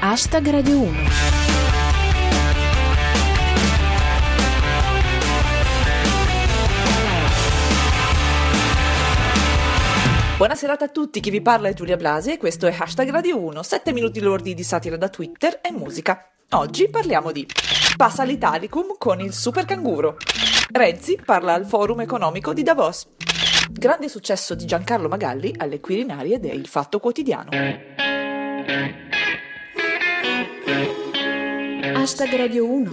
Hashtag Radio 1. Buonasera a tutti, chi vi parla è Giulia Blasi e questo è Hashtag Radio 1, 7 minuti lordi di satira da Twitter e musica. Oggi parliamo di Passa l'Italicum con il super canguro. Renzi parla al forum economico di Davos. Grande successo di Giancarlo Magalli alle Quirinarie del Fatto Quotidiano. Hashtag Radio 1.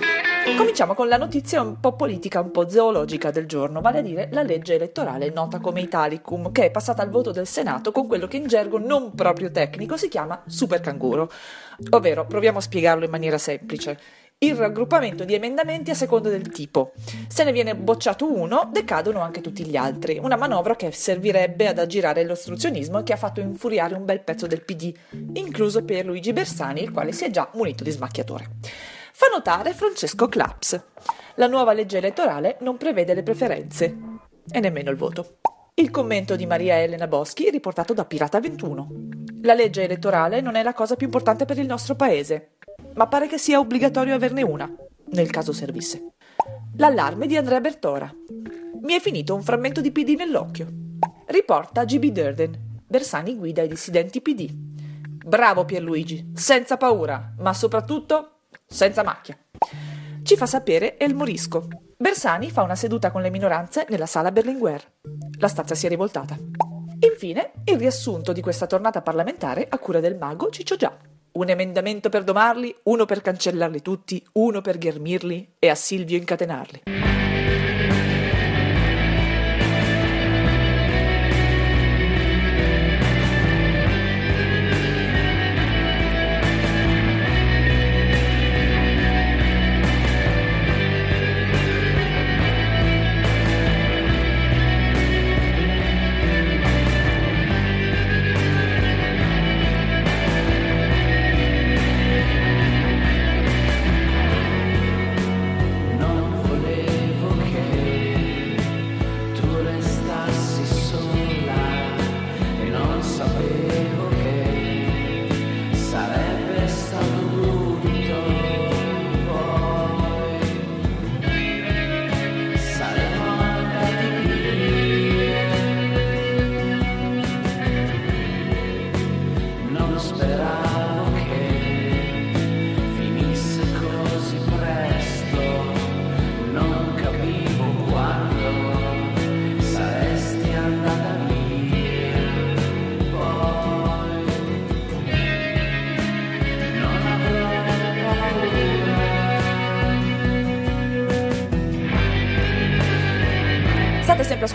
Cominciamo con la notizia un po' politica, un po' zoologica del giorno, vale a dire la legge elettorale nota come Italicum, che è passata al voto del Senato con quello che in gergo non proprio tecnico si chiama super canguro. Ovvero, proviamo a spiegarlo in maniera semplice. Il raggruppamento di emendamenti a seconda del tipo. Se ne viene bocciato uno, decadono anche tutti gli altri. Una manovra che servirebbe ad aggirare l'ostruzionismo e che ha fatto infuriare un bel pezzo del PD, incluso per Luigi Bersani, il quale si è già munito di smacchiatore notare Francesco Claps. La nuova legge elettorale non prevede le preferenze e nemmeno il voto. Il commento di Maria Elena Boschi riportato da Pirata 21. La legge elettorale non è la cosa più importante per il nostro paese, ma pare che sia obbligatorio averne una, nel caso servisse. L'allarme di Andrea Bertora. Mi è finito un frammento di PD nell'occhio. Riporta GB Durden. Bersani guida i dissidenti PD. Bravo Pierluigi, senza paura, ma soprattutto senza macchia. Ci fa sapere El Morisco. Bersani fa una seduta con le minoranze nella sala Berlinguer. La stazza si è rivoltata. Infine, il riassunto di questa tornata parlamentare a cura del mago Ciccio Già. Un emendamento per domarli, uno per cancellarli tutti, uno per ghermirli e a Silvio incatenarli.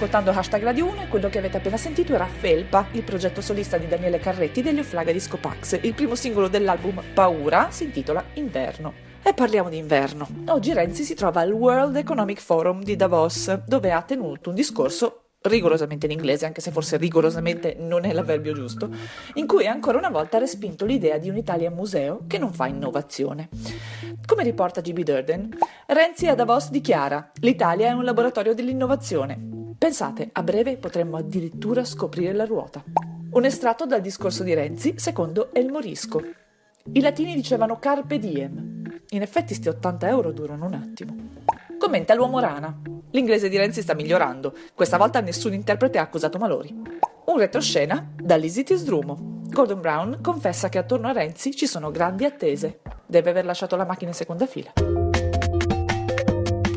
Ascoltando Hashtag Radio 1 e quello che avete appena sentito era Felpa, il progetto solista di Daniele Carretti degli Offlaga Disco Pax. Il primo singolo dell'album Paura si intitola Inverno. E parliamo di inverno. Oggi Renzi si trova al World Economic Forum di Davos, dove ha tenuto un discorso rigorosamente in inglese, anche se forse rigorosamente non è l'avverbio giusto, in cui ancora una volta ha respinto l'idea di un'Italia museo che non fa innovazione. Come riporta GB Durden, Renzi a Davos dichiara: L'Italia è un laboratorio dell'innovazione. Pensate, a breve potremmo addirittura scoprire la ruota. Un estratto dal discorso di Renzi secondo El Morisco. I latini dicevano carpe diem. In effetti sti 80 euro durano un attimo. Commenta l'uomo rana. L'inglese di Renzi sta migliorando. Questa volta nessun interprete ha accusato malori. Un retroscena da Lizzie Tisdrumo. Gordon Brown confessa che attorno a Renzi ci sono grandi attese. Deve aver lasciato la macchina in seconda fila.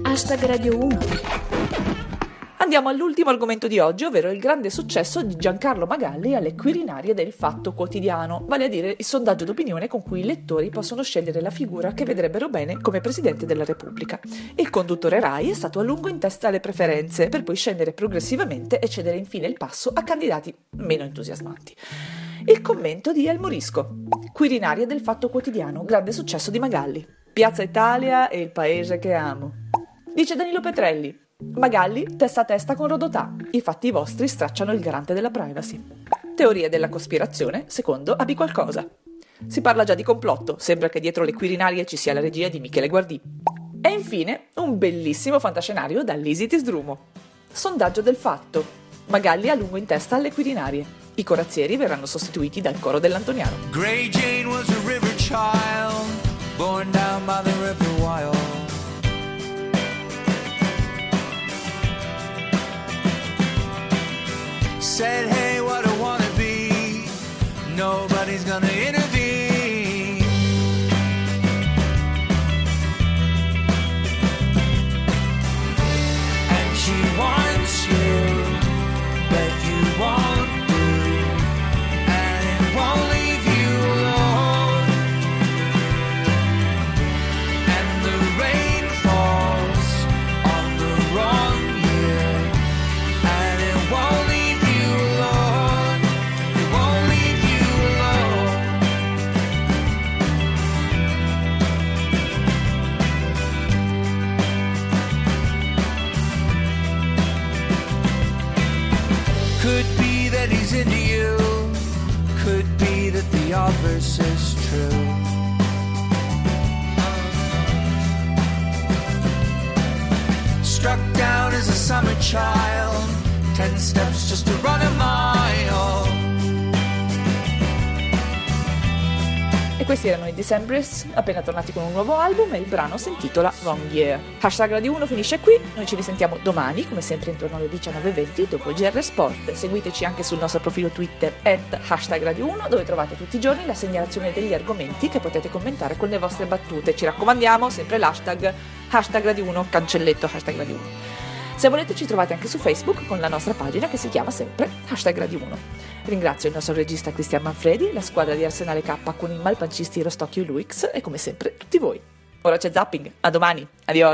Hashtag Radio 1. Andiamo all'ultimo argomento di oggi, ovvero il grande successo di Giancarlo Magalli alle Quirinarie del Fatto Quotidiano, vale a dire il sondaggio d'opinione con cui i lettori possono scegliere la figura che vedrebbero bene come Presidente della Repubblica. Il conduttore Rai è stato a lungo in testa alle preferenze, per poi scendere progressivamente e cedere infine il passo a candidati meno entusiasmanti. Il commento di El Morisco, Quirinarie del Fatto Quotidiano, grande successo di Magalli. Piazza Italia è il paese che amo. Dice Danilo Petrelli, Magalli testa a testa con Rodotà. I fatti vostri stracciano il garante della privacy. Teorie della cospirazione, secondo Abi qualcosa. Si parla già di complotto, sembra che dietro le Quirinarie ci sia la regia di Michele Guardì. E infine un bellissimo fantascenario da Lisi Tisdrumo. Sondaggio del fatto. Magalli a lungo in testa alle Quirinarie. I corazzieri verranno sostituiti dal coro dell'Antoniano. Gray Jane was a river child, born down by the river Wyle. Said, hey, the is true. Struck down as a summer child. Ten steps just to run a mile. E questi erano i Decemberists, appena tornati con un nuovo album e il brano si intitola Wrong Year. Hashtag Radio 1 finisce qui, noi ci risentiamo domani, come sempre intorno alle 19.20 dopo il GR Sport. Seguiteci anche sul nostro profilo Twitter at hashtag Radio 1 dove trovate tutti i giorni la segnalazione degli argomenti che potete commentare con le vostre battute. Ci raccomandiamo sempre l'hashtag hashtag Radio 1, cancelletto hashtag Radio 1. Se volete ci trovate anche su Facebook con la nostra pagina che si chiama sempre hashtag Radio 1. Ringrazio il nostro regista Cristian Manfredi, la squadra di Arsenale K con i malpancisti Rostocchio Luix e come sempre tutti voi. Ora c'è zapping, a domani, adios!